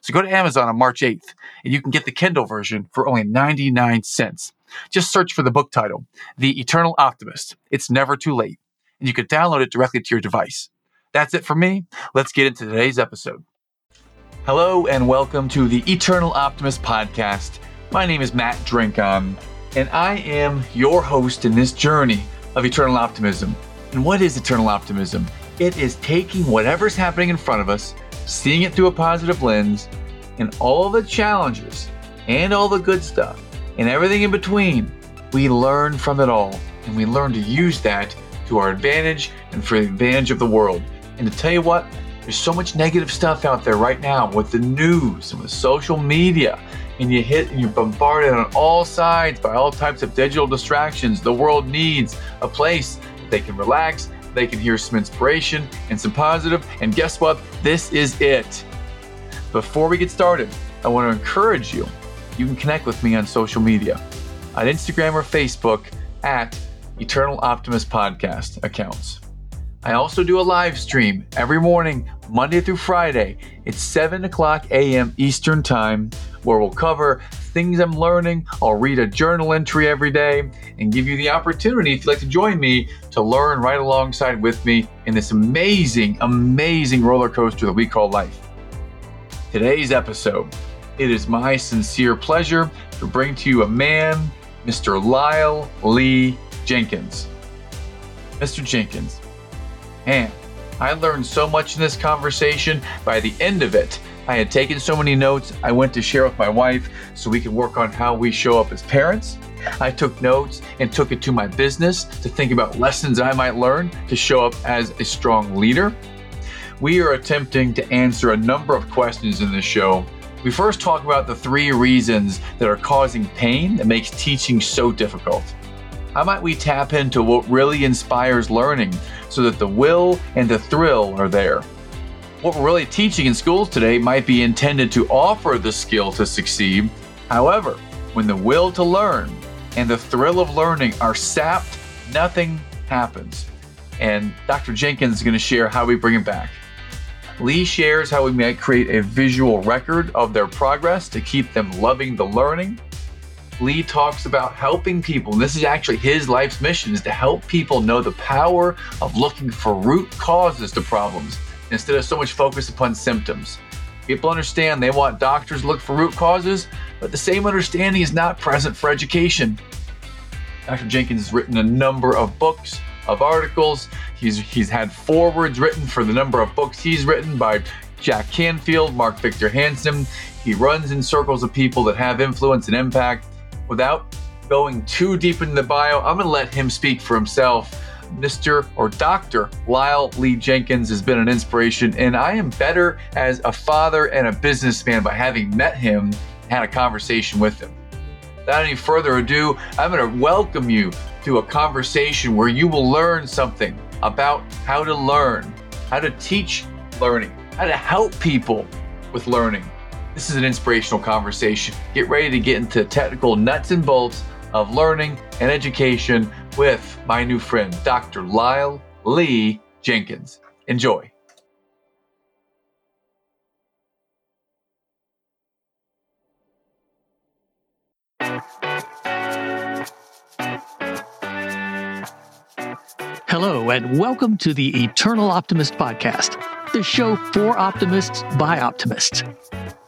So go to Amazon on March 8th and you can get the Kindle version for only 99 cents. Just search for the book title, The Eternal Optimist. It's never too late. And you can download it directly to your device. That's it for me. Let's get into today's episode. Hello and welcome to the Eternal Optimist podcast. My name is Matt Drinkhahn, and I am your host in this journey of eternal optimism. And what is eternal optimism? It is taking whatever's happening in front of us seeing it through a positive lens, and all the challenges and all the good stuff and everything in between, we learn from it all and we learn to use that to our advantage and for the advantage of the world. And to tell you what, there's so much negative stuff out there right now with the news and with social media. And you hit and you're bombarded on all sides by all types of digital distractions. The world needs a place that they can relax they can hear some inspiration and some positive. And guess what? This is it. Before we get started, I want to encourage you. You can connect with me on social media on Instagram or Facebook at Eternal Optimist Podcast accounts. I also do a live stream every morning, Monday through Friday. It's 7 o'clock a.m. Eastern Time, where we'll cover things I'm learning. I'll read a journal entry every day and give you the opportunity, if you'd like to join me, to learn right alongside with me in this amazing, amazing roller coaster that we call life. Today's episode, it is my sincere pleasure to bring to you a man, Mr. Lyle Lee Jenkins. Mr. Jenkins, man, I learned so much in this conversation. By the end of it, I had taken so many notes, I went to share with my wife so we could work on how we show up as parents. I took notes and took it to my business to think about lessons I might learn to show up as a strong leader. We are attempting to answer a number of questions in this show. We first talk about the three reasons that are causing pain that makes teaching so difficult. How might we tap into what really inspires learning so that the will and the thrill are there? What we're really teaching in schools today might be intended to offer the skill to succeed. However, when the will to learn and the thrill of learning are sapped, nothing happens. And Dr. Jenkins is going to share how we bring it back. Lee shares how we might create a visual record of their progress to keep them loving the learning. Lee talks about helping people, and this is actually his life's mission is to help people know the power of looking for root causes to problems instead of so much focus upon symptoms. People understand they want doctors to look for root causes, but the same understanding is not present for education. Dr. Jenkins has written a number of books, of articles. He's he's had forewords written for the number of books he's written by Jack Canfield, Mark Victor Hansen. He runs in circles of people that have influence and impact. Without going too deep into the bio, I'm going to let him speak for himself Mr. or Dr. Lyle Lee Jenkins has been an inspiration, and I am better as a father and a businessman by having met him and had a conversation with him. Without any further ado, I'm going to welcome you to a conversation where you will learn something about how to learn, how to teach learning, how to help people with learning. This is an inspirational conversation. Get ready to get into technical nuts and bolts of learning and education with my new friend, Dr. Lyle Lee Jenkins. Enjoy. Hello, and welcome to the Eternal Optimist Podcast, the show for optimists by optimists.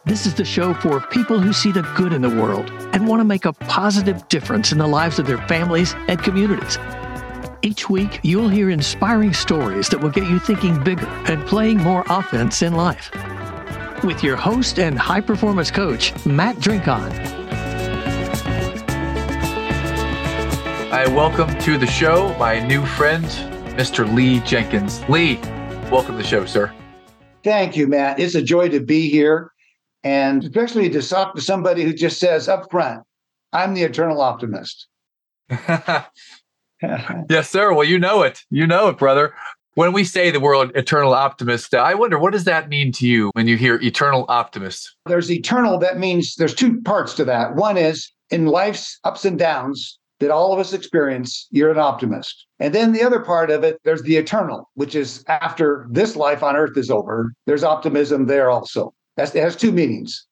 This is the show for people who see the good in the world and want to make a positive difference in the lives of their families and communities. Each week, you'll hear inspiring stories that will get you thinking bigger and playing more offense in life. With your host and high performance coach, Matt Drinkhahn. I welcome to the show my new friend, Mr. Lee Jenkins. Lee, welcome to the show, sir. Thank you, Matt. It's a joy to be here. And especially to talk to somebody who just says up front, I'm the eternal optimist. yes, sir. Well, you know it. You know it, brother. When we say the word eternal optimist, I wonder what does that mean to you when you hear eternal optimist? There's eternal, that means there's two parts to that. One is in life's ups and downs that all of us experience, you're an optimist. And then the other part of it, there's the eternal, which is after this life on earth is over, there's optimism there also. That's, it has two meanings.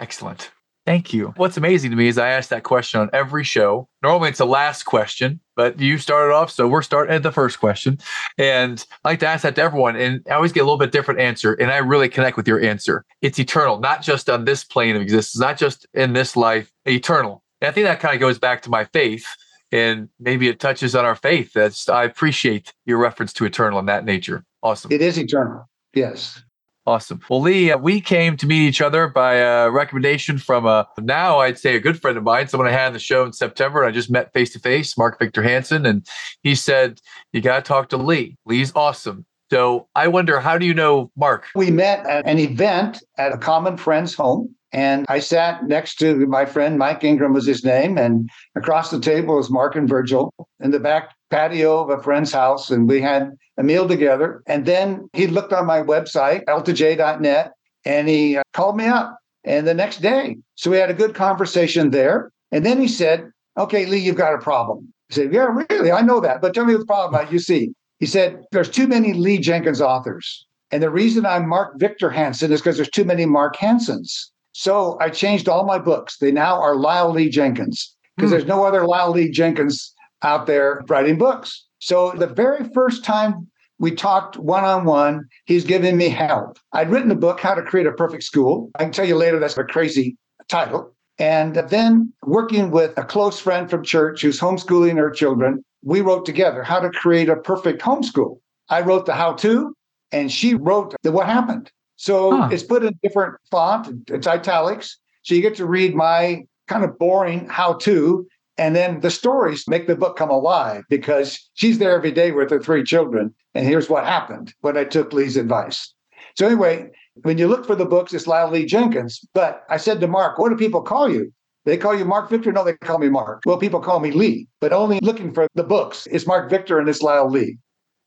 Excellent. Thank you. What's amazing to me is I ask that question on every show. Normally it's the last question, but you started off, so we're starting at the first question. And I like to ask that to everyone, and I always get a little bit different answer. And I really connect with your answer. It's eternal, not just on this plane of existence, not just in this life, eternal. And I think that kind of goes back to my faith, and maybe it touches on our faith. That's I appreciate your reference to eternal in that nature. Awesome. It is eternal. Yes. Awesome. Well, Lee, uh, we came to meet each other by a recommendation from a now I'd say a good friend of mine, someone I had on the show in September. I just met face to face, Mark Victor Hansen, and he said, You got to talk to Lee. Lee's awesome. So I wonder, how do you know Mark? We met at an event at a common friend's home. And I sat next to my friend, Mike Ingram was his name. And across the table was Mark and Virgil in the back patio of a friend's house. And we had a meal together. And then he looked on my website, l2j.net, and he uh, called me up. And the next day, so we had a good conversation there. And then he said, Okay, Lee, you've got a problem. I said, Yeah, really? I know that. But tell me the problem you see. He said, There's too many Lee Jenkins authors. And the reason I'm Mark Victor Hansen is because there's too many Mark Hansens. So I changed all my books. They now are Lyle Lee Jenkins because mm. there's no other Lyle Lee Jenkins out there writing books. So the very first time we talked one on one, he's giving me help. I'd written a book, How to Create a Perfect School. I can tell you later that's a crazy title. And then working with a close friend from church who's homeschooling her children, we wrote together how to create a perfect homeschool. I wrote the how to, and she wrote the what happened. So huh. it's put in different font, it's italics. So you get to read my kind of boring how to, and then the stories make the book come alive because she's there every day with her three children. And here's what happened when I took Lee's advice. So, anyway, when you look for the books, it's Lyle Lee Jenkins. But I said to Mark, what do people call you? They call you Mark Victor? No, they call me Mark. Well, people call me Lee, but only looking for the books. It's Mark Victor and it's Lyle Lee.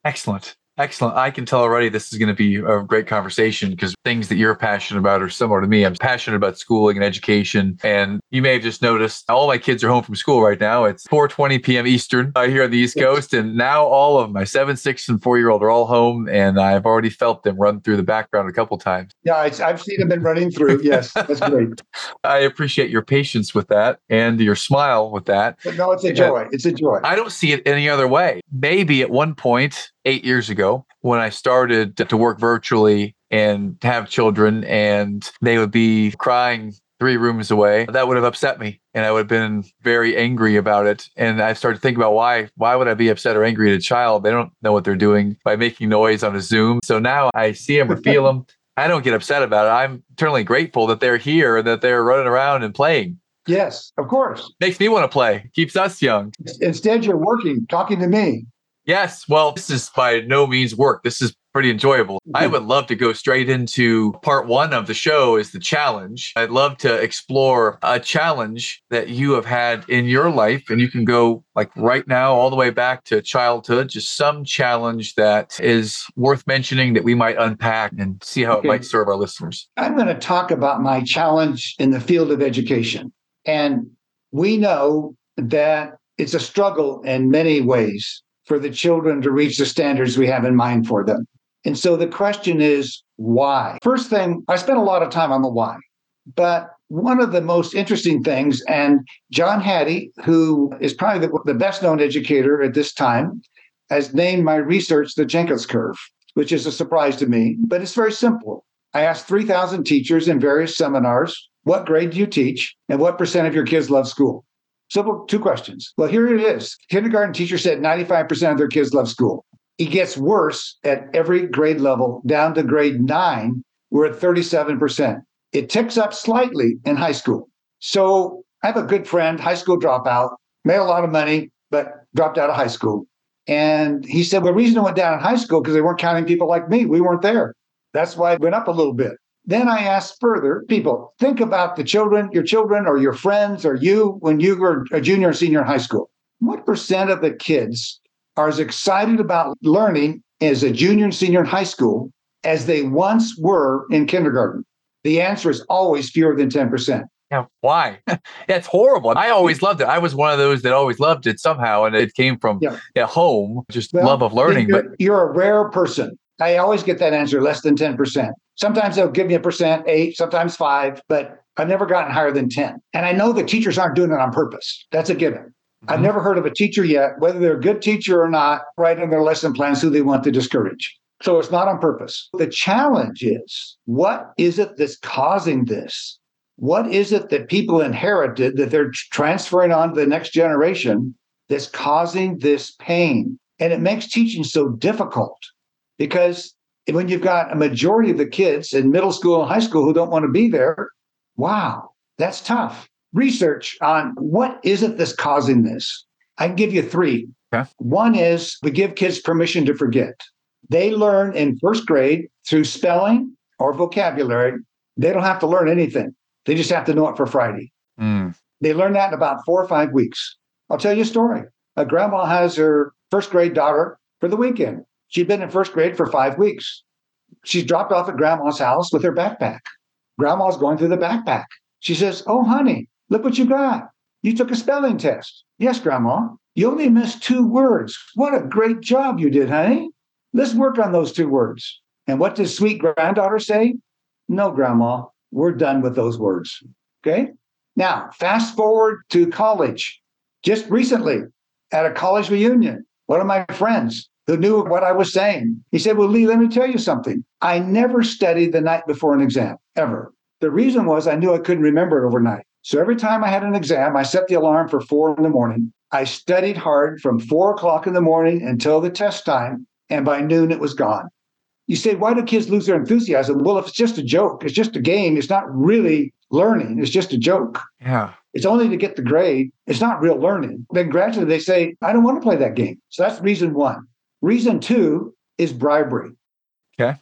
Excellent. Excellent. I can tell already this is going to be a great conversation because things that you're passionate about are similar to me. I'm passionate about schooling and education. And you may have just noticed all my kids are home from school right now. It's 4:20 p.m. Eastern uh, here on the East Coast. And now all of my seven, six, and four year old are all home. And I've already felt them run through the background a couple times. Yeah, I've seen them been running through. Yes, that's great. I appreciate your patience with that and your smile with that. But no, it's a joy. It's a joy. I don't see it any other way. Maybe at one point, eight years ago when I started to work virtually and have children, and they would be crying three rooms away. That would have upset me, and I would have been very angry about it. And I started to think about why why would I be upset or angry at a child? They don't know what they're doing by making noise on a Zoom. So now I see them or feel them. I don't get upset about it. I'm eternally grateful that they're here and that they're running around and playing. Yes, of course. Makes me want to play. Keeps us young. Instead, you're working, talking to me. Yes. Well, this is by no means work. This is pretty enjoyable. Mm-hmm. I would love to go straight into part one of the show is the challenge. I'd love to explore a challenge that you have had in your life. And you can go like right now, all the way back to childhood, just some challenge that is worth mentioning that we might unpack and see how okay. it might serve our listeners. I'm going to talk about my challenge in the field of education. And we know that it's a struggle in many ways for the children to reach the standards we have in mind for them. And so the question is why? First thing, I spent a lot of time on the why, but one of the most interesting things, and John Hattie, who is probably the, the best known educator at this time, has named my research the Jenkins curve, which is a surprise to me, but it's very simple. I asked 3,000 teachers in various seminars, what grade do you teach and what percent of your kids love school? Simple two questions. Well, here it is. Kindergarten teacher said 95% of their kids love school. It gets worse at every grade level, down to grade nine, we're at 37%. It ticks up slightly in high school. So I have a good friend, high school dropout, made a lot of money, but dropped out of high school. And he said, well, the reason it went down in high school because they weren't counting people like me. We weren't there. That's why it went up a little bit. Then I asked further people, think about the children, your children or your friends or you when you were a junior or senior in high school. What percent of the kids are as excited about learning as a junior and senior in high school as they once were in kindergarten? The answer is always fewer than 10%. Yeah, why? That's horrible. I always loved it. I was one of those that always loved it somehow, and it came from Yeah. at home, just Well, love of learning. You're, But you're a rare person. I always get that answer less than 10%. Sometimes they'll give me a percent, eight, sometimes five, but I've never gotten higher than 10. And I know the teachers aren't doing it on purpose. That's a given. I've Mhm. never heard of a teacher yet, whether they're a good teacher or not, write in their lesson plans who they want to discourage. So it's not on purpose. The challenge is what is it that's causing this? What is it that people inherited that they're transferring on to the next generation that's causing this pain? And it makes teaching so difficult because when you've got a majority of the kids in middle school and high school who don't want to be there, wow, that's tough. Research on what is it that's causing this? I can give you three. Okay. One is we give kids permission to forget. They learn in first grade through spelling or vocabulary. They don't have to learn anything. They just have to know it for Friday. Mm, They learn that in about four or five weeks. I'll tell you a story. A grandma has her first grade daughter for the weekend. She'd been in first grade for five weeks. She's dropped off at grandma's house with her backpack. Grandma's going through the backpack. She says, Oh, honey, look what you got. You took a spelling test. Yes, grandma. You only missed two words. What a great job you did, honey. Let's work on those two words. And what does sweet granddaughter say? No, grandma, we're done with those words. Okay. Now, fast forward to college. Just recently at a college reunion, one of my friends who knew what I was saying, he said, Well, Lee, let me tell you something. I never studied the night before an exam, ever. The reason was I knew I couldn't remember it overnight. So every time I had an exam, I set the alarm for four in the morning. I studied hard from four o'clock in the morning until the test time, and by noon it was gone. You say, why do kids lose their enthusiasm? Well, if it's just a joke, it's just a game, it's not really learning, it's just a joke. yeah. It's only to get the grade. It's not real learning. Then gradually they say, I don't want to play that game. So that's reason one. Reason two is bribery. Okay.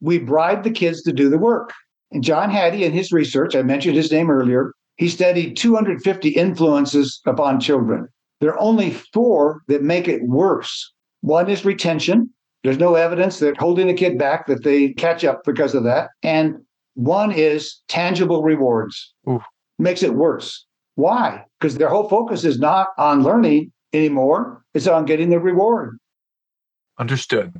We bribe the kids to do the work. And John Hattie, in his research, I mentioned his name earlier, he studied 250 influences upon children. There are only four that make it worse. One is retention. There's no evidence that holding a kid back that they catch up because of that. And one is tangible rewards. Ooh. Makes it worse. Why? Because their whole focus is not on learning anymore. It's on getting the reward. Understood.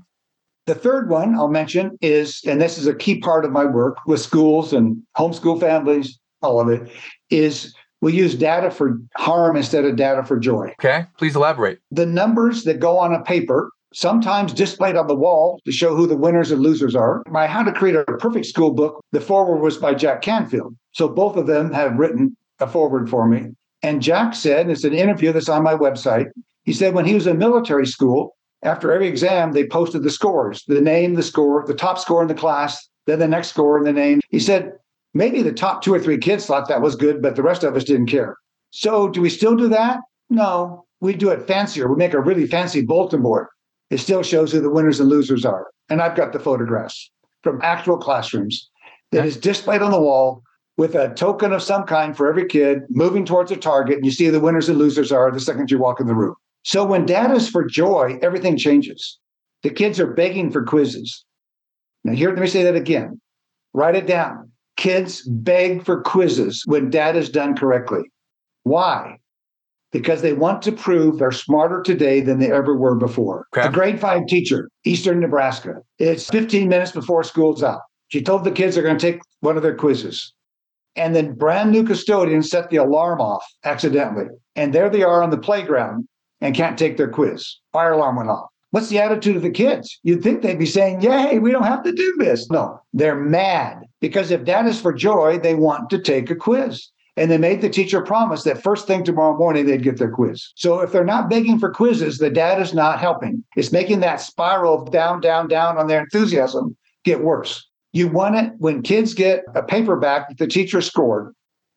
The third one I'll mention is, and this is a key part of my work with schools and homeschool families, all of it, is we use data for harm instead of data for joy. Okay. Please elaborate. The numbers that go on a paper, sometimes displayed on the wall to show who the winners and losers are. My How to Create a Perfect School book, the foreword was by Jack Canfield. So both of them have written a foreword for me. And Jack said, it's an interview that's on my website. He said when he was in military school, after every exam, they posted the scores, the name, the score, the top score in the class, then the next score and the name. He said maybe the top two or three kids thought that was good, but the rest of us didn't care. So do we still do that? No, we do it fancier. We make a really fancy bulletin board. It still shows who the winners and losers are. And I've got the photographs from actual classrooms that is displayed on the wall with a token of some kind for every kid moving towards a target. And you see who the winners and losers are the second you walk in the room. So when data is for joy, everything changes. The kids are begging for quizzes. Now, here, let me say that again. Write it down. Kids beg for quizzes when data is done correctly. Why? Because they want to prove they're smarter today than they ever were before. A grade five teacher, Eastern Nebraska, it's 15 minutes before school's out. She told the kids they're going to take one of their quizzes. And then brand new custodians set the alarm off accidentally. And there they are on the playground and can't take their quiz. Fire alarm went off. What's the attitude of the kids? You'd think they'd be saying, Yay, we don't have to do this. No, they're mad because if that is for joy, they want to take a quiz. And they made the teacher promise that first thing tomorrow morning they'd get their quiz. So if they're not begging for quizzes, the data's not helping. It's making that spiral of down, down, down on their enthusiasm get worse. You want it when kids get a paperback that the teacher scored.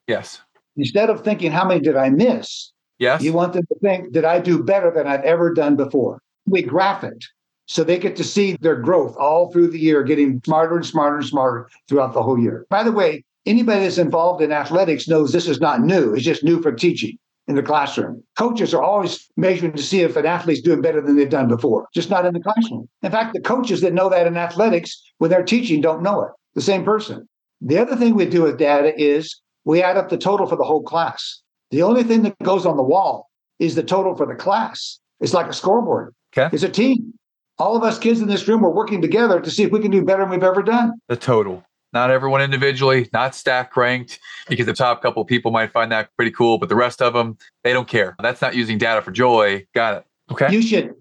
Yes. Instead of thinking, how many did I miss? Yes. You want them to think, did I do better than I've ever done before? We graph it. So they get to see their growth all through the year, getting smarter and smarter and smarter throughout the whole year. By the way, anybody that's involved in athletics knows this is not new. It's just new for teaching in the classroom. Coaches are always measuring to see if an athlete's doing better than they've done before, just not in the classroom. In fact, the coaches that know that in athletics, when they're teaching, don't know it. The same person. The other thing we do with data is we add up the total for the whole class. The only thing that goes on the wall is the total for the class. It's like a scoreboard. Okay. It's a team. All of us kids in this room are working together to see if we can do better than we've ever done. The total. Not everyone individually, not stack ranked, because the top couple of people might find that pretty cool, but the rest of them, they don't care. That's not using data for joy. Got it. Okay. You should,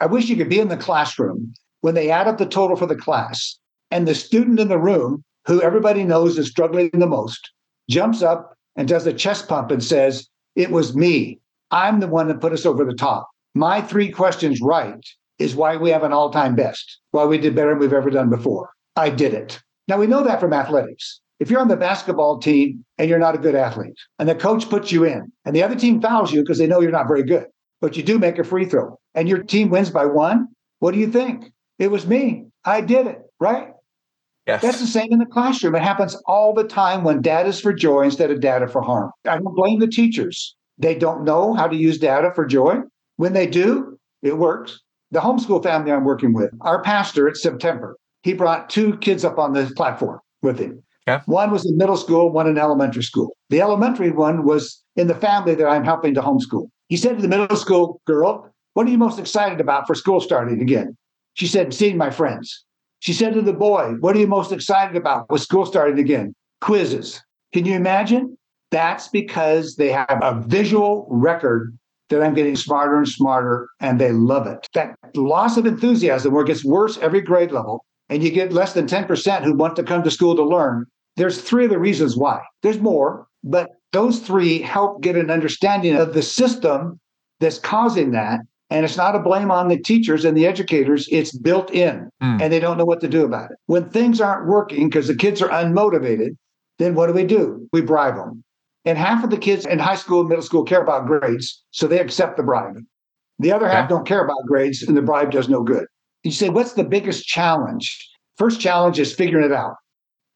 I wish you could be in the classroom when they add up the total for the class and the student in the room who everybody knows is struggling the most jumps up and does a chest pump and says, It was me. I'm the one that put us over the top. My three questions right is why we have an all time best, why we did better than we've ever done before. I did it. Now, we know that from athletics. If you're on the basketball team and you're not a good athlete, and the coach puts you in, and the other team fouls you because they know you're not very good, but you do make a free throw, and your team wins by one, what do you think? It was me. I did it, right? Yes. That's the same in the classroom. It happens all the time when data is for joy instead of data for harm. I don't blame the teachers. They don't know how to use data for joy. When they do, it works. The homeschool family I'm working with, our pastor at September, he brought two kids up on the platform with him. Okay. One was in middle school, one in elementary school. The elementary one was in the family that I'm helping to homeschool. He said to the middle school girl, What are you most excited about for school starting again? She said, Seeing my friends. She said to the boy, What are you most excited about with school starting again? Quizzes. Can you imagine? That's because they have a visual record that I'm getting smarter and smarter, and they love it. That loss of enthusiasm, where it gets worse every grade level, and you get less than 10% who want to come to school to learn, there's three of the reasons why. There's more, but those three help get an understanding of the system that's causing that. And it's not a blame on the teachers and the educators, it's built in Mm. and they don't know what to do about it. When things aren't working because the kids are unmotivated, then what do we do? We bribe them. And half of the kids in high school and middle school care about grades, so they accept the bribe. The other half don't care about grades and the bribe does no good. You say, what's the biggest challenge? First challenge is figuring it out.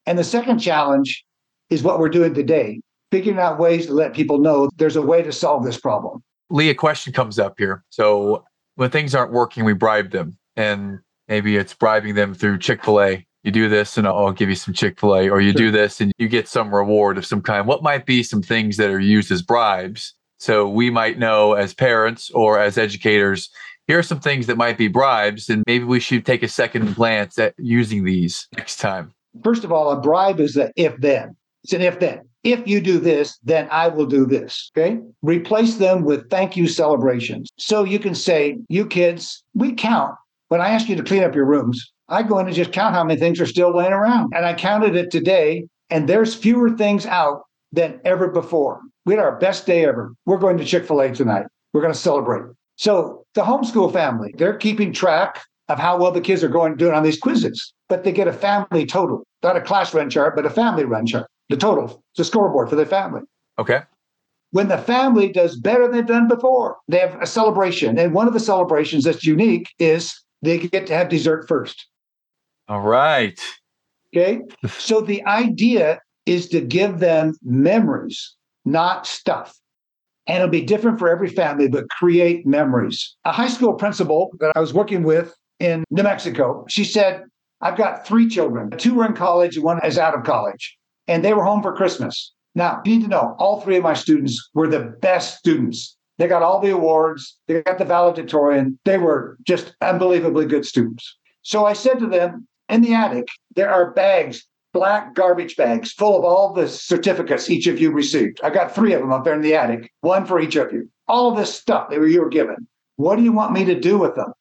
And the second challenge is what we're doing today, figuring out ways to let people know there's a way to solve this problem. Lee, a question comes up here. So when things aren't working, we bribe them. And maybe it's bribing them through Chick fil A. You do this and I'll give you some Chick fil A, or you do this and you get some reward of some kind. What might be some things that are used as bribes? So we might know as parents or as educators, here are some things that might be bribes, and maybe we should take a second glance at using these next time. First of all, a bribe is an if then. It's an if then. If you do this, then I will do this. Okay. Replace them with thank you celebrations. So you can say, you kids, we count. When I ask you to clean up your rooms, I go in and just count how many things are still laying around. And I counted it today, and there's fewer things out than ever before. We had our best day ever. We're going to Chick fil A tonight. We're going to celebrate. So the homeschool family, they're keeping track of how well the kids are going doing on these quizzes, but they get a family total, not a class run chart, but a family run chart. The total, the scoreboard for their family. Okay. When the family does better than they've done before, they have a celebration. And one of the celebrations that's unique is they get to have dessert first. All right. Okay. so the idea is to give them memories, not stuff. And it'll be different for every family, but create memories. A high school principal that I was working with in New Mexico, she said, I've got three children. Two are in college, one is out of college. And they were home for Christmas. Now, you need to know all three of my students were the best students. They got all the awards, they got the valedictorian. They were just unbelievably good students. So I said to them, in the attic, there are bags, black garbage bags full of all the certificates each of you received. I got three of them up there in the attic, one for each of you. All this stuff that you were given. What do you want me to do with them?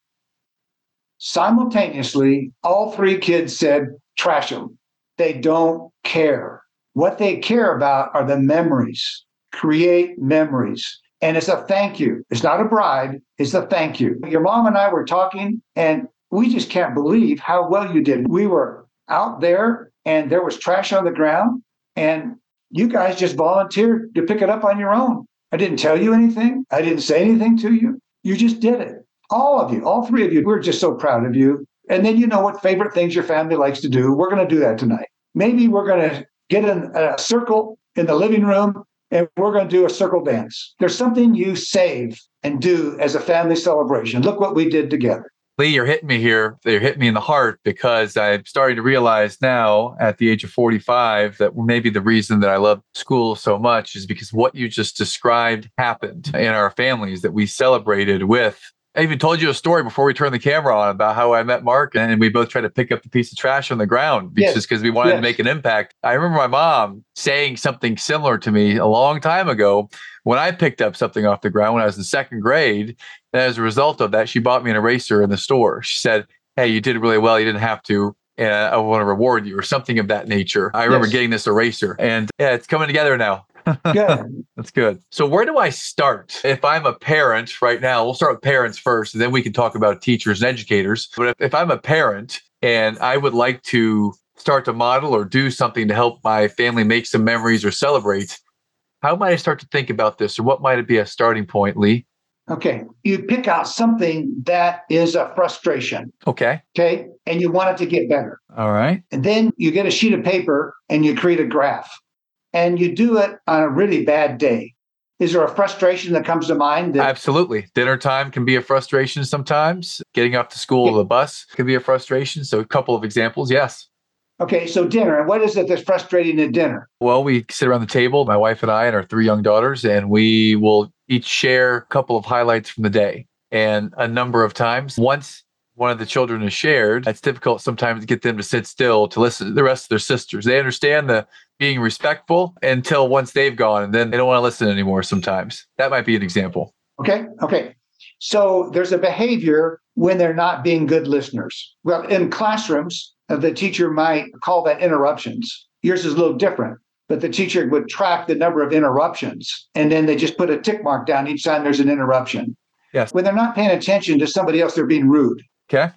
Simultaneously, all three kids said, trash them. They don't care. What they care about are the memories. Create memories. And it's a thank you. It's not a bribe, it's a thank you. Your mom and I were talking, and we just can't believe how well you did. We were out there, and there was trash on the ground, and you guys just volunteered to pick it up on your own. I didn't tell you anything, I didn't say anything to you. You just did it. all of you, all three of you, we're just so proud of you. And then you know what favorite things your family likes to do. We're going to do that tonight. Maybe we're going to get in a circle in the living room and we're going to do a circle dance. There's something you save and do as a family celebration. Look what we did together. Lee, you're hitting me here. You're hitting me in the heart because I'm starting to realize now at the age of 45 that maybe the reason that I love school so much is because what you just described happened in our families that we celebrated with I even told you a story before we turned the camera on about how I met Mark and we both tried to pick up the piece of trash on the ground yes. just because we wanted yes. to make an impact. I remember my mom saying something similar to me a long time ago when I picked up something off the ground when I was in second grade. And as a result of that, she bought me an eraser in the store. She said, Hey, you did really well. You didn't have to. And I want to reward you or something of that nature. I remember yes. getting this eraser and yeah, it's coming together now. Good. That's good. So, where do I start? If I'm a parent right now, we'll start with parents first, and then we can talk about teachers and educators. But if, if I'm a parent and I would like to start to model or do something to help my family make some memories or celebrate, how might I start to think about this, or what might it be a starting point, Lee? Okay. You pick out something that is a frustration. Okay. Okay. And you want it to get better. All right. And then you get a sheet of paper and you create a graph and you do it on a really bad day. Is there a frustration that comes to mind? That- Absolutely. Dinner time can be a frustration sometimes. Getting off to school, yeah. the bus can be a frustration. So, a couple of examples, yes. Okay, so dinner. What is it that's frustrating at dinner? Well, we sit around the table, my wife and I, and our three young daughters, and we will each share a couple of highlights from the day. And a number of times, once one of the children is shared, it's difficult sometimes to get them to sit still to listen to the rest of their sisters. They understand the being respectful until once they've gone and then they don't want to listen anymore sometimes. That might be an example. Okay. Okay. So there's a behavior when they're not being good listeners. Well, in classrooms, uh, the teacher might call that interruptions. Yours is a little different, but the teacher would track the number of interruptions and then they just put a tick mark down each time there's an interruption. Yes. When they're not paying attention to somebody else, they're being rude. Okay.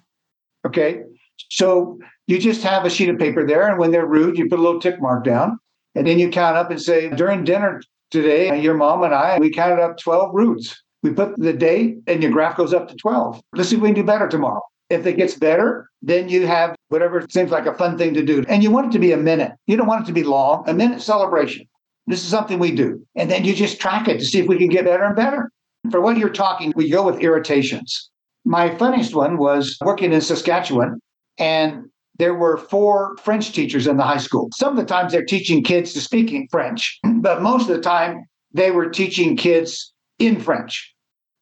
Okay. So you just have a sheet of paper there, and when they're rude, you put a little tick mark down, and then you count up and say, during dinner today, your mom and I, we counted up 12 rudes. We put the date, and your graph goes up to 12. Let's see if we can do better tomorrow. If it gets better, then you have whatever seems like a fun thing to do. And you want it to be a minute. You don't want it to be long, a minute celebration. This is something we do. And then you just track it to see if we can get better and better. For what you're talking, we go with irritations. My funniest one was working in Saskatchewan, and there were four French teachers in the high school. Some of the times they're teaching kids to speaking French, but most of the time they were teaching kids in French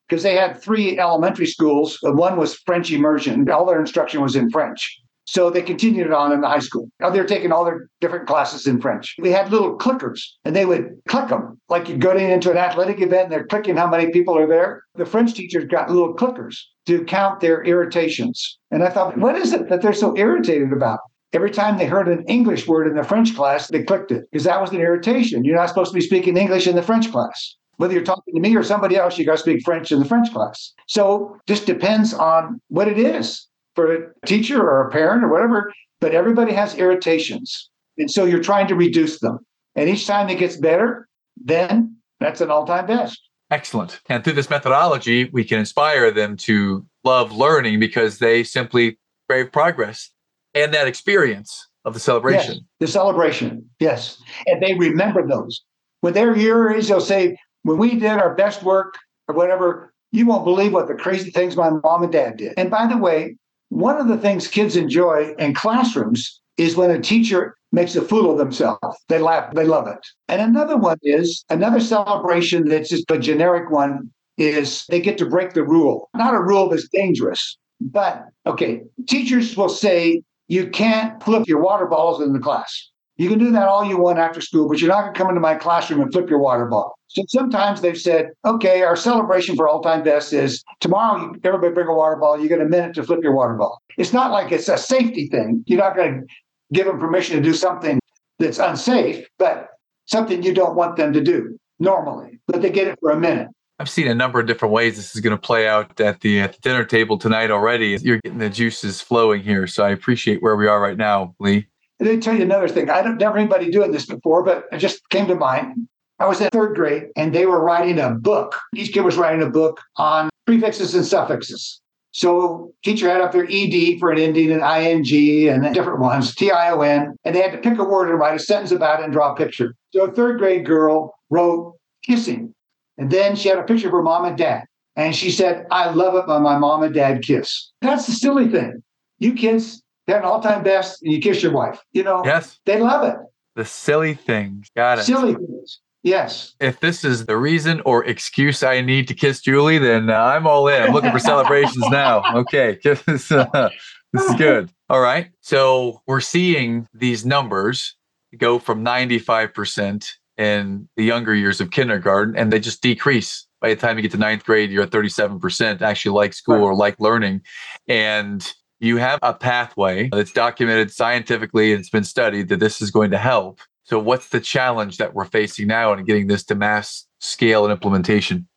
because they had three elementary schools. One was French immersion, all their instruction was in French. So they continued it on in the high school. They're taking all their different classes in French. We had little clickers and they would click them like you go into an athletic event and they're clicking how many people are there. The French teachers got little clickers to count their irritations. And I thought, what is it that they're so irritated about? Every time they heard an English word in the French class, they clicked it because that was an irritation. You're not supposed to be speaking English in the French class. Whether you're talking to me or somebody else, you got to speak French in the French class. So just depends on what it is for a teacher or a parent or whatever, but everybody has irritations. And so you're trying to reduce them. And each time it gets better, then that's an all time best. Excellent. And through this methodology, we can inspire them to love learning because they simply crave progress and that experience of the celebration. Yes, the celebration, yes. And they remember those. When they're age, they'll say, when we did our best work or whatever, you won't believe what the crazy things my mom and dad did. And by the way, one of the things kids enjoy in classrooms is when a teacher makes a fool of themselves. They laugh, they love it. And another one is another celebration that's just a generic one is they get to break the rule. Not a rule that's dangerous, but okay, teachers will say you can't flip your water bottles in the class. You can do that all you want after school, but you're not going to come into my classroom and flip your water bottle. So sometimes they've said, okay, our celebration for all time best is tomorrow, everybody bring a water bottle. You get a minute to flip your water bottle. It's not like it's a safety thing. You're not going to give them permission to do something that's unsafe, but something you don't want them to do normally, but they get it for a minute. I've seen a number of different ways this is going to play out at the, at the dinner table tonight already. You're getting the juices flowing here. So I appreciate where we are right now, Lee. Let me tell you another thing. I don't never anybody doing this before, but it just came to mind. I was in third grade and they were writing a book. Each kid was writing a book on prefixes and suffixes. So teacher had up their ED for an ending and ING and different ones, T-I-O-N, and they had to pick a word and write a sentence about it and draw a picture. So a third grade girl wrote kissing. And then she had a picture of her mom and dad. And she said, I love it when my mom and dad kiss. That's the silly thing. You kids have an all-time best and you kiss your wife. You know, Yes. they love it. The silly things. Got it. Silly things. Yes. If this is the reason or excuse I need to kiss Julie, then uh, I'm all in. I'm looking for celebrations now. Okay. This, uh, this is good. All right. So we're seeing these numbers go from 95% in the younger years of kindergarten, and they just decrease. By the time you get to ninth grade, you're at 37% actually like school or like learning. And you have a pathway that's documented scientifically and it's been studied that this is going to help. So, what's the challenge that we're facing now in getting this to mass scale and implementation?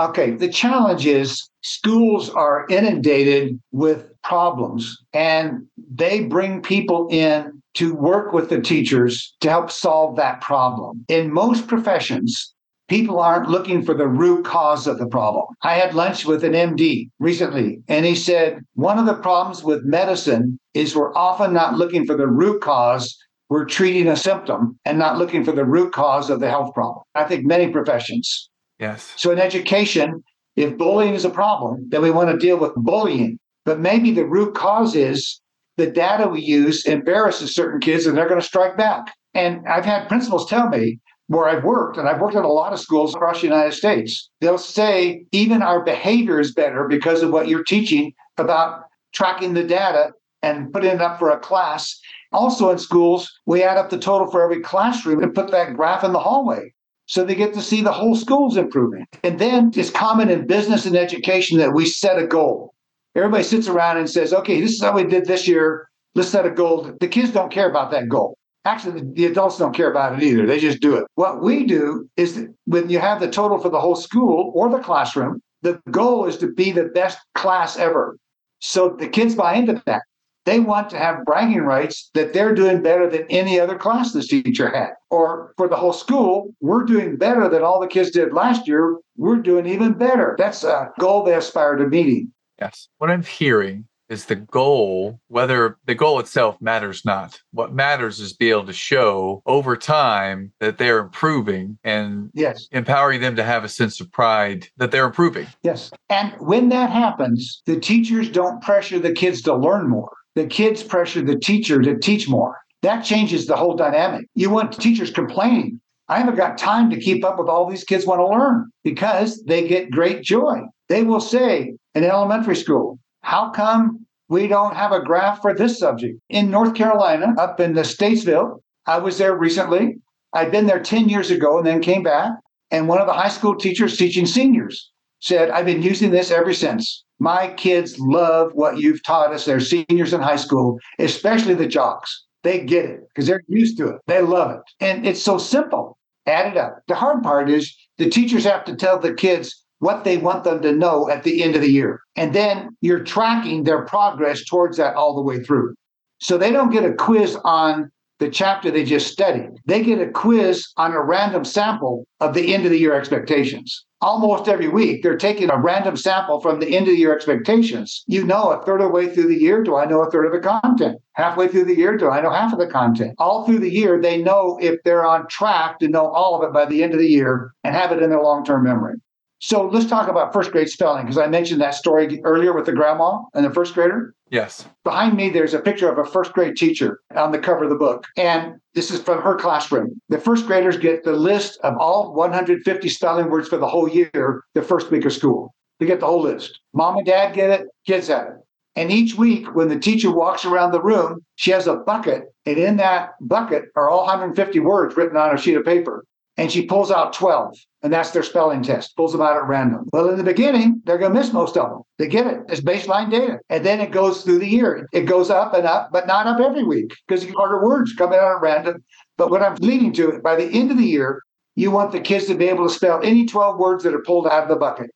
Okay, the challenge is schools are inundated with problems and they bring people in to work with the teachers to help solve that problem. In most professions, people aren't looking for the root cause of the problem. I had lunch with an MD recently and he said one of the problems with medicine is we're often not looking for the root cause. We're treating a symptom and not looking for the root cause of the health problem. I think many professions Yes. so in education, if bullying is a problem, then we want to deal with bullying. But maybe the root cause is the data we use embarrasses certain kids and they're going to strike back. And I've had principals tell me where I've worked, and I've worked at a lot of schools across the United States, they'll say even our behavior is better because of what you're teaching about tracking the data and putting it up for a class. Also in schools, we add up the total for every classroom and put that graph in the hallway so they get to see the whole school's improving. And then it's common in business and education that we set a goal. Everybody sits around and says, okay, this is how we did this year. Let's set a goal. The kids don't care about that goal. Actually, the- adults don't care about it either. They just do it. What we do is when you have the total for the whole school or the classroom, the goal is to be the best class ever. So the kids buy into that. They want to have bragging rights that they're doing better than any other class this teacher had. Or for the whole school, we're doing better than all the kids did last year. We're doing even better. That's a goal they aspire to meeting. Yes. What I'm hearing is the goal, whether the goal itself matters not. What matters is be able to show over time that they're improving and Yes, empowering them to have a sense of pride that they're improving. yes. And when that happens, the teachers don't pressure the kids to learn more. The kids pressure the teacher to teach more. That changes the whole dynamic. You want teachers complaining. I haven't got time to keep up with all these kids want to learn because they get great joy. They will say in elementary school, how come we don't have a graph for this subject? In North Carolina, up in the Statesville, I was there recently. I'd been there 10 years ago and then came back. And one of the high school teachers teaching seniors said, I've been using this ever since. My kids love what you've taught us. They're seniors in high school, especially the jocks. They get it because they're used to it. They love it. And it's so simple. Add it up. The hard part is the teachers have to tell the kids what they want them to know at the end of the year. And then you're tracking their progress towards that all the way through. So they don't get a quiz on the chapter they just studied. They get a quiz on a random sample of the end of the year expectations. Almost every week, they're taking a random sample from the end of year expectations. You know, a third of the way through the year, do I know a third of the content? Halfway through the year, do I know half of the content? All through the year, they know if they're on track to know all of it by the end of the year and have it in their long term memory. So let's talk about first grade spelling because I mentioned that story earlier with the grandma and the first grader. Yes. Behind me, there's a picture of a first grade teacher on the cover of the book. And this is from her classroom. The first graders get the list of all 150 spelling words for the whole year the first week of school. They get the whole list. Mom and dad get it, kids have it. And each week, when the teacher walks around the room, she has a bucket. And in that bucket are all 150 words written on a sheet of paper. And she pulls out 12, and that's their spelling test, pulls them out at random. Well, in the beginning, they're going to miss most of them. They get it as baseline data. And then it goes through the year. It goes up and up, but not up every week because harder words coming out at random. But what I'm leading to, by the end of the year, you want the kids to be able to spell any 12 words that are pulled out of the bucket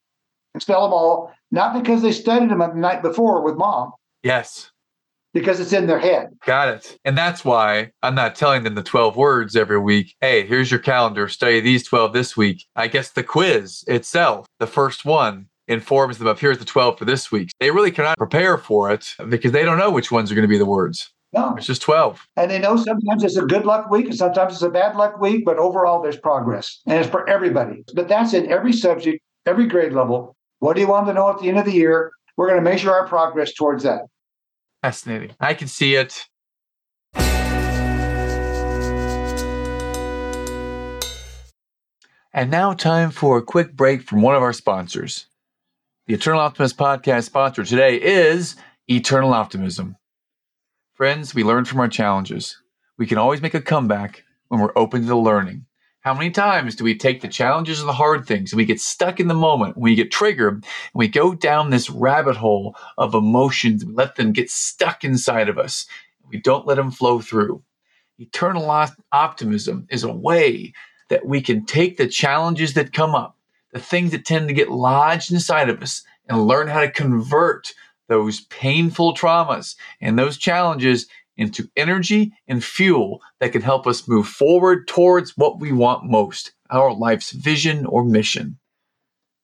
and spell them all, not because they studied them the night before with mom, Yes. Because it's in their head. Got it. And that's why I'm not telling them the 12 words every week. Hey, here's your calendar. Study these 12 this week. I guess the quiz itself, the first one, informs them of here's the 12 for this week. They really cannot prepare for it because they don't know which ones are going to be the words. No. It's just 12. And they know sometimes it's a good luck week and sometimes it's a bad luck week, but overall there's progress. And it's for everybody. But that's in every subject, every grade level. What do you want to know at the end of the year? We're going to measure our progress towards that. Fascinating. I can see it. And now, time for a quick break from one of our sponsors. The Eternal Optimist podcast sponsor today is Eternal Optimism. Friends, we learn from our challenges. We can always make a comeback when we're open to learning. How many times do we take the challenges and the hard things and we get stuck in the moment, we get triggered, and we go down this rabbit hole of emotions We let them get stuck inside of us? We don't let them flow through. Eternal optimism is a way that we can take the challenges that come up, the things that tend to get lodged inside of us, and learn how to convert those painful traumas and those challenges into energy and fuel that can help us move forward towards what we want most our life's vision or mission.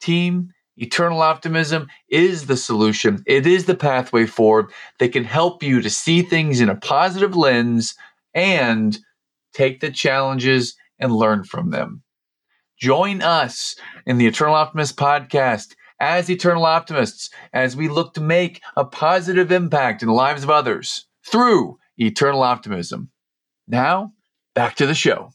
Team, eternal optimism is the solution. It is the pathway forward that can help you to see things in a positive lens and take the challenges and learn from them. Join us in the Eternal Optimist podcast as Eternal Optimists as we look to make a positive impact in the lives of others through eternal optimism. Now, back to the show.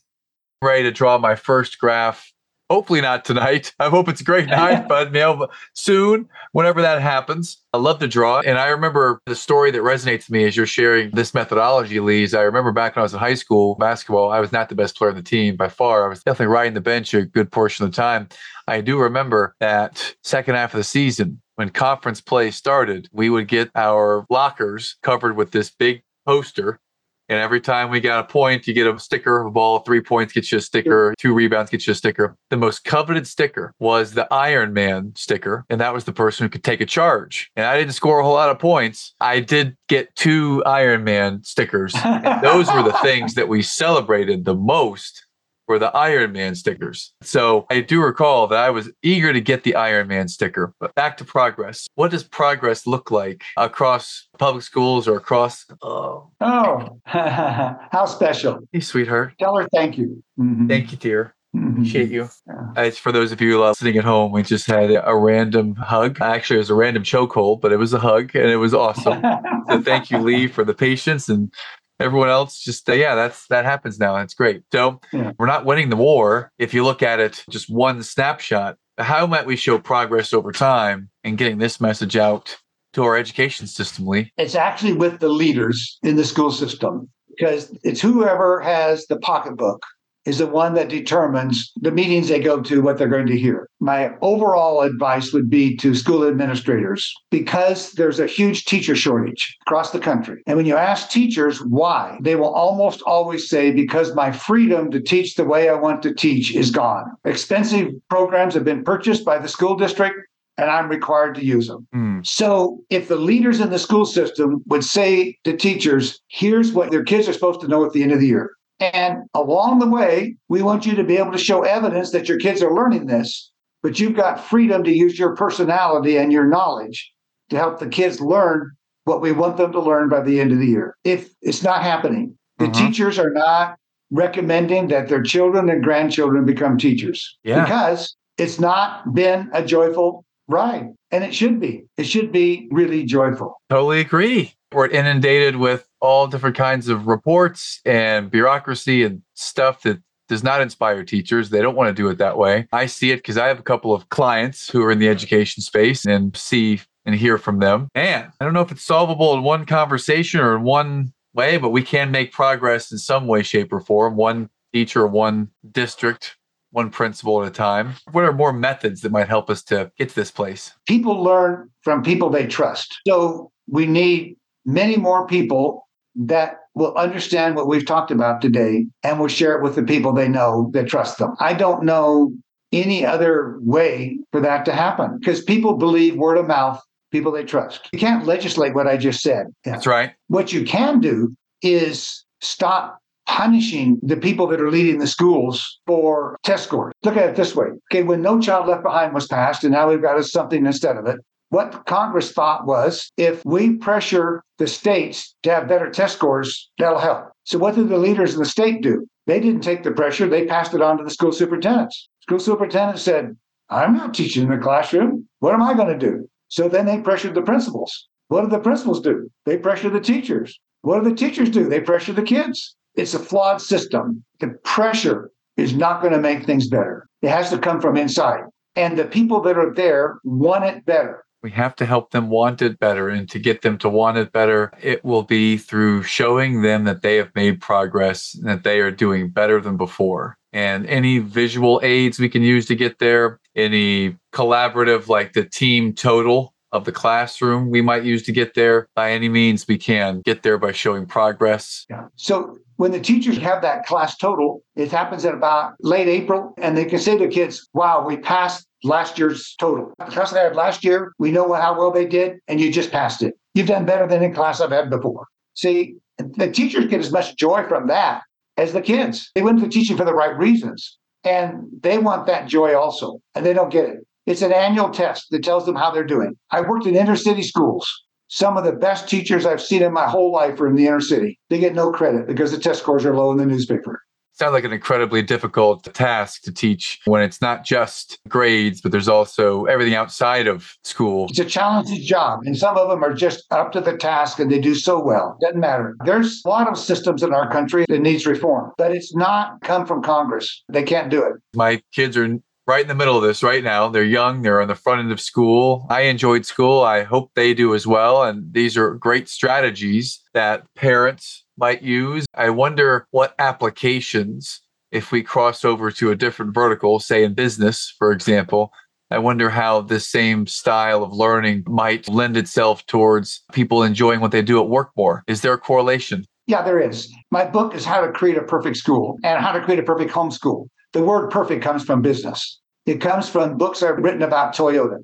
I'm ready to draw my first graph Hopefully not tonight. I hope it's a great night, but you know, soon, whenever that happens. I love to draw. And I remember the story that resonates with me as you're sharing this methodology, Lees. I remember back when I was in high school basketball, I was not the best player on the team by far. I was definitely riding the bench a good portion of the time. I do remember that second half of the season, when conference play started, we would get our lockers covered with this big poster and every time we got a point, you get a sticker, of a ball, three points gets you a sticker, two rebounds gets you a sticker. The most coveted sticker was the Iron Man sticker. And that was the person who could take a charge. And I didn't score a whole lot of points. I did get two Iron Man stickers. those were the things that we celebrated the most were the Iron Man stickers. So I do recall that I was eager to get the Iron Man sticker. But back to progress. What does progress look like across public schools or across? Oh, oh, how special! Hey, sweetheart. Tell her thank you. Mm-hmm. Thank you, dear. Mm-hmm. Appreciate you. Yeah. It's for those of you uh, sitting at home. We just had a random hug. Actually, it was a random chokehold, but it was a hug, and it was awesome. so thank you, Lee, for the patience and everyone else just uh, yeah that's that happens now that's great. So yeah. we're not winning the war if you look at it just one snapshot. How might we show progress over time in getting this message out to our education system lee? It's actually with the leaders in the school system because it's whoever has the pocketbook is the one that determines the meetings they go to, what they're going to hear. My overall advice would be to school administrators because there's a huge teacher shortage across the country. And when you ask teachers why, they will almost always say, because my freedom to teach the way I want to teach is gone. Expensive programs have been purchased by the school district and I'm required to use them. Mm. So if the leaders in the school system would say to teachers, here's what their kids are supposed to know at the end of the year. And along the way, we want you to be able to show evidence that your kids are learning this, but you've got freedom to use your personality and your knowledge to help the kids learn what we want them to learn by the end of the year. If it's not happening, the mm-hmm. teachers are not recommending that their children and grandchildren become teachers yeah. because it's not been a joyful ride. And it should be. It should be really joyful. Totally agree. We're inundated with all different kinds of reports and bureaucracy and stuff that does not inspire teachers. They don't want to do it that way. I see it because I have a couple of clients who are in the education space and see and hear from them. And I don't know if it's solvable in one conversation or in one way, but we can make progress in some way, shape, or form. One teacher, one district, one principal at a time. What are more methods that might help us to get to this place? People learn from people they trust. So we need many more people that will understand what we've talked about today and will share it with the people they know that trust them. I don't know any other way for that to happen because people believe word of mouth, people they trust. You can't legislate what I just said. That's right. What you can do is stop punishing the people that are leading the schools for test scores. Look at it this way. Okay, when No Child Left Behind was passed, and now we've got something instead of it, what Congress thought was if we pressure the states to have better test scores, that'll help. So, what did the leaders in the state do? They didn't take the pressure, they passed it on to the school superintendents. School superintendent said, I'm not teaching in the classroom. What am I going to do? So then they pressured the principals. What do the principals do? They pressure the teachers. What do the teachers do? They pressure the kids. It's a flawed system. The pressure is not going to make things better. It has to come from inside. And the people that are there want it better. We have to help them want it better. And to get them to want it better, it will be through showing them that they have made progress, and that they are doing better than before. And any visual aids we can use to get there, any collaborative, like the team total of the classroom we might use to get there. By any means, we can get there by showing progress. Yeah. So when the teachers have that class total, it happens at about late April, and they can say to kids, wow, we passed last year's total. The class I had last year, we know how well they did, and you just passed it. You've done better than any class I've had before. See, the teachers get as much joy from that as the kids. They went to teaching for the right reasons, and they want that joy also, and they don't get it. It's an annual test that tells them how they're doing. I worked in inner city schools. Some of the best teachers I've seen in my whole life are in the inner city. They get no credit because the test scores are low in the newspaper sounds like an incredibly difficult task to teach when it's not just grades, but there's also everything outside of school. It's a challenging job, and some of them are just up to the task and they do so well. Doesn't matter. There's a lot of systems in our country that needs reform, but it's not come from Congress. They can't do it. My kids are right in the middle of this right now. They're young, they're on the front end of school. I enjoyed school. I hope they do as well. And these are great strategies that parents might use. I wonder what applications, if we cross over to a different vertical, say in business, for example, I wonder how this same style of learning might lend itself towards people enjoying what they do at work more. Is there a correlation? Yeah, there is. My book is How to Create a Perfect School and How to Create a Perfect Homeschool. The word perfect comes from business. It comes from books I've written about Toyota.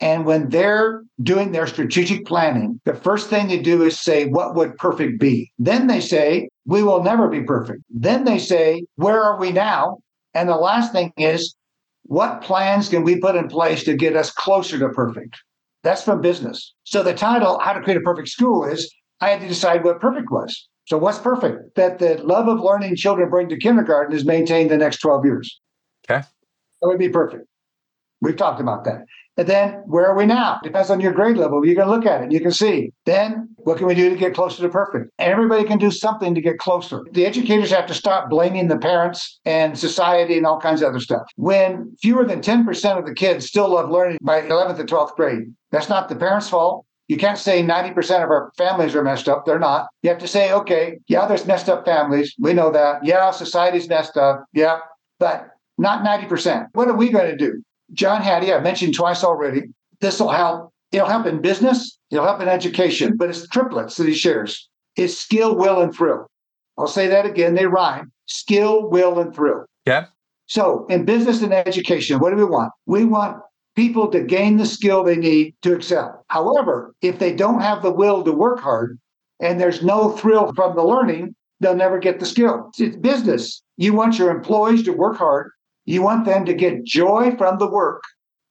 And when they're doing their strategic planning, the first thing they do is say, What would perfect be? Then they say, We will never be perfect. Then they say, Where are we now? And the last thing is, What plans can we put in place to get us closer to perfect? That's from business. So the title, How to Create a Perfect School, is I had to decide what perfect was. So what's perfect? That the love of learning children bring to kindergarten is maintained the next 12 years. Okay. That would be perfect. We've talked about that. And then where are we now? Depends on your grade level. You can look at it. You can see. Then what can we do to get closer to perfect? Everybody can do something to get closer. The educators have to stop blaming the parents and society and all kinds of other stuff. When fewer than 10% of the kids still love learning by 11th and 12th grade, that's not the parents' fault. You can't say 90% of our families are messed up. They're not. You have to say, okay, yeah, there's messed up families. We know that. Yeah, society's messed up. Yeah, but not 90%. What are we going to do? John Hattie, I mentioned twice already. This will help. It'll help in business, it'll help in education, but it's triplets that he shares. It's skill, will, and thrill. I'll say that again. They rhyme. Skill, will, and thrill. Yeah. So in business and education, what do we want? We want people to gain the skill they need to excel. However, if they don't have the will to work hard and there's no thrill from the learning, they'll never get the skill. It's business. You want your employees to work hard you want them to get joy from the work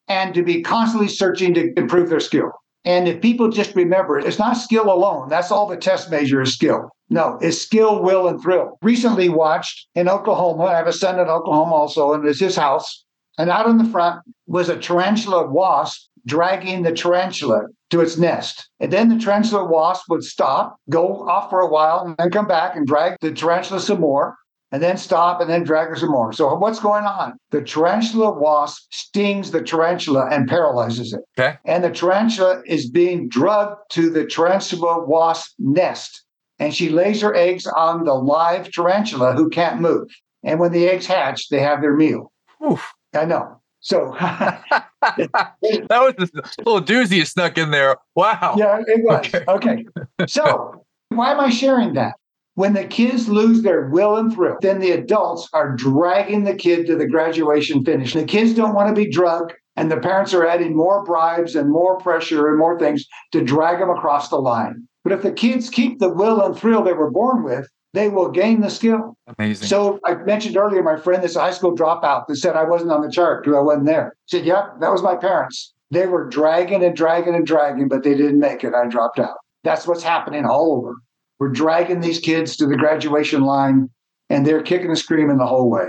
and to be constantly searching to improve their skill. And if people just remember, it's not skill alone. That's all the test measure is skill. No, it's skill, will, and thrill. Recently watched in Oklahoma, I have a son in Oklahoma also, and it's his house. And out in the front was a tarantula wasp dragging the tarantula to its nest. And then the tarantula wasp would stop, go off for a while, and then come back and drag the tarantula some more and then stop and then drag her some more. So what's going on? The tarantula wasp stings the tarantula and paralyzes it. Okay. And the tarantula is being drugged to the tarantula wasp nest. And she lays her eggs on the live tarantula who can't move. And when the eggs hatch, they have their meal. Oof. I know. So that was a little doozy you snuck in there. Wow. Yeah, it was. Okay. okay. So why am I sharing that? When the kids lose their will and thrill, then the adults are dragging the kid to the graduation finish. The kids don't want to be drugged, and the parents are adding more bribes and more pressure and more things to drag them across the line. But if the kids keep the will and thrill they were born with, they will gain the skill. Amazing. So I mentioned earlier my friend, this high school dropout, that said I wasn't on the chart because I wasn't there. He said, "Yep, that was my parents. They were dragging and dragging and dragging, but they didn't make it. I dropped out." That's what's happening all over. We're dragging these kids to the graduation line, and they're kicking and screaming the whole way.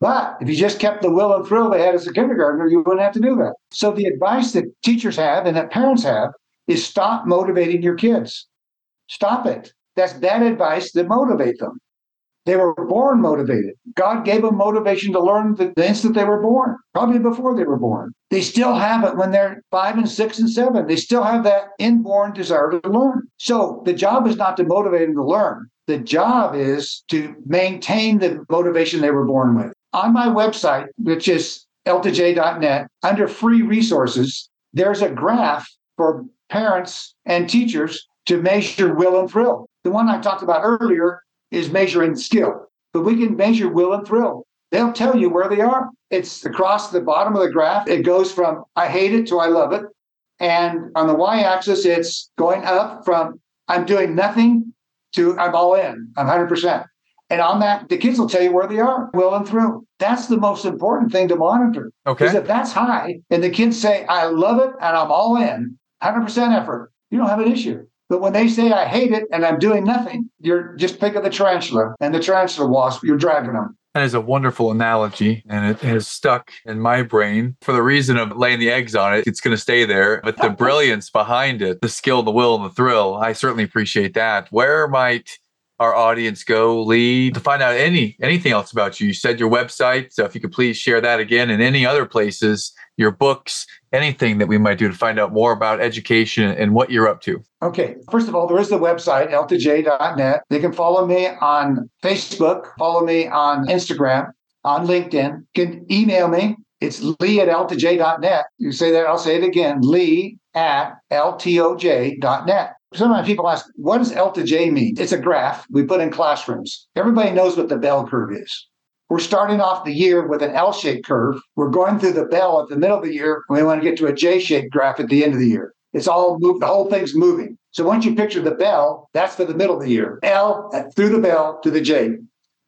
But if you just kept the will and thrill they had as a kindergartner, you wouldn't have to do that. So the advice that teachers have and that parents have is stop motivating your kids. Stop it. That's bad advice that motivate them. They were born motivated. God gave them motivation to learn the, the instant they were born, probably before they were born. They still have it when they're five and six and seven. They still have that inborn desire to learn. So the job is not to motivate them to learn. The job is to maintain the motivation they were born with. On my website, which is l2j.net, under free resources, there's a graph for parents and teachers to measure will and thrill. The one I talked about earlier is measuring skill, but we can measure will and thrill. They'll tell you where they are. It's across the bottom of the graph. It goes from I hate it to I love it. And on the y axis, it's going up from I'm doing nothing to I'm all in, I'm 100%. And on that, the kids will tell you where they are, will and through. That's the most important thing to monitor. Okay. Because if that's high and the kids say, I love it and I'm all in, 100% effort, you don't have an issue. But when they say, I hate it and I'm doing nothing, you're just picking the tarantula and the tarantula wasp, you're dragging them. That is a wonderful analogy, and it has stuck in my brain for the reason of laying the eggs on it. It's going to stay there, but the brilliance behind it, the skill, the will, and the thrill, I certainly appreciate that. Where might our audience go, Lee, to find out any anything else about you? You said your website, so if you could please share that again, and any other places, your books, anything that we might do to find out more about education and what you're up to. Okay. First of all, there is the website, l2j.net. They can follow me on Facebook, follow me on Instagram, on LinkedIn. You can email me. It's lee at l2j.net. You say that, I'll say it again, lee at ltoj.net. Sometimes people ask, what does L to J mean? It's a graph we put in classrooms. Everybody knows what the bell curve is. We're starting off the year with an L shaped curve. We're going through the bell at the middle of the year. and We want to get to a J shaped graph at the end of the year. It's all moved, the whole thing's moving. So once you picture the bell, that's for the middle of the year. L uh, through the bell to the J.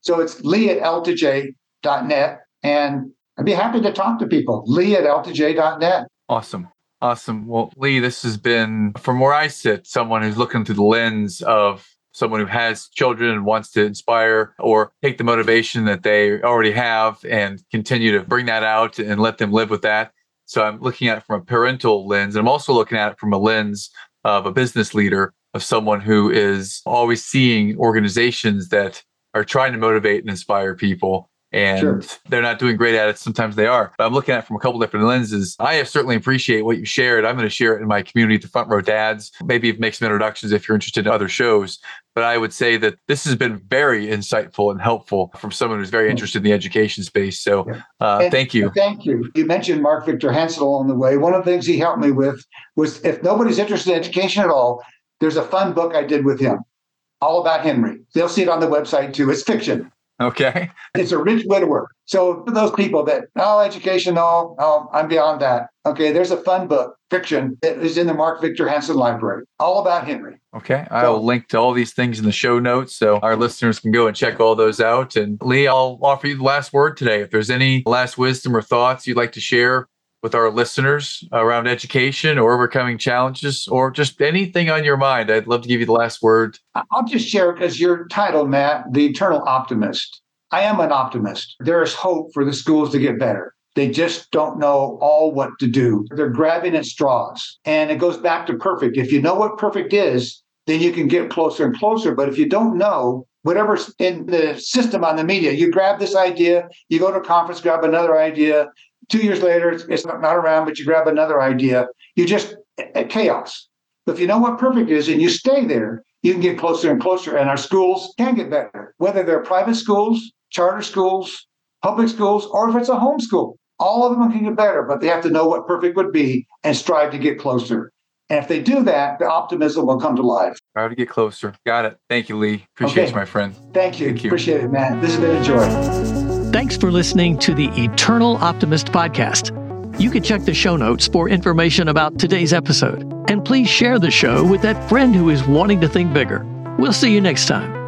So it's lee at L to J.net. And I'd be happy to talk to people. Lee at L to J.net. Awesome. Awesome. Well, Lee, this has been, from where I sit, someone who's looking through the lens of someone who has children and wants to inspire or take the motivation that they already have and continue to bring that out and let them live with that. So I'm looking at it from a parental lens. And I'm also looking at it from a lens of a business leader, of someone who is always seeing organizations that are trying to motivate and inspire people and sure. they're not doing great at it. Sometimes they are. But I'm looking at it from a couple different lenses. I certainly appreciate what you shared. I'm going to share it in my community, the Front Row Dads. Maybe make some introductions if you're interested in other shows. But I would say that this has been very insightful and helpful from someone who's very interested in the education space. So uh, thank you. Thank you. You mentioned Mark Victor Hansen along the way. One of the things he helped me with was if nobody's interested in education at all, there's a fun book I did with him all about Henry. They'll see it on the website too. It's fiction. Okay. It's a rich widower. So for those people that, oh, education, no, oh, I'm beyond that. Okay, there's a fun book, fiction, that is in the Mark Victor Hansen Library, all about Henry. Okay. I will link to all these things in the show notes so our listeners can go and check all those out. And Lee, I'll offer you the last word today. If there's any last wisdom or thoughts you'd like to share with our listeners around education or overcoming challenges or just anything on your mind, I'd love to give you the last word. I'll just share because your title, Matt, The Eternal Optimist. I am an optimist. There is hope for the schools to get better. They just don't know all what to do. They're grabbing at straws. And it goes back to perfect. If you know what perfect is, then you can get closer and closer. But if you don't know, whatever's in the system on the media, you grab this idea, you go to a conference, grab another idea, Two years later, it's not around, but you grab another idea. You just chaos. But if you know what perfect is and you stay there, you can get closer and closer. And our schools can get better, whether they're private schools, charter schools, public schools, or if it's a homeschool. All of them can get better, but they have to know what perfect would be and strive to get closer. And if they do that, the optimism will come to life. Try to get closer. Got it. Thank you, Lee. Appreciate okay. you, my friend. Thank you. Thank you. Appreciate it, man. This has been a joy. Thanks for listening to the Eternal Optimist podcast. You can check the show notes for information about today's episode. And please share the show with that friend who is wanting to think bigger. We'll see you next time.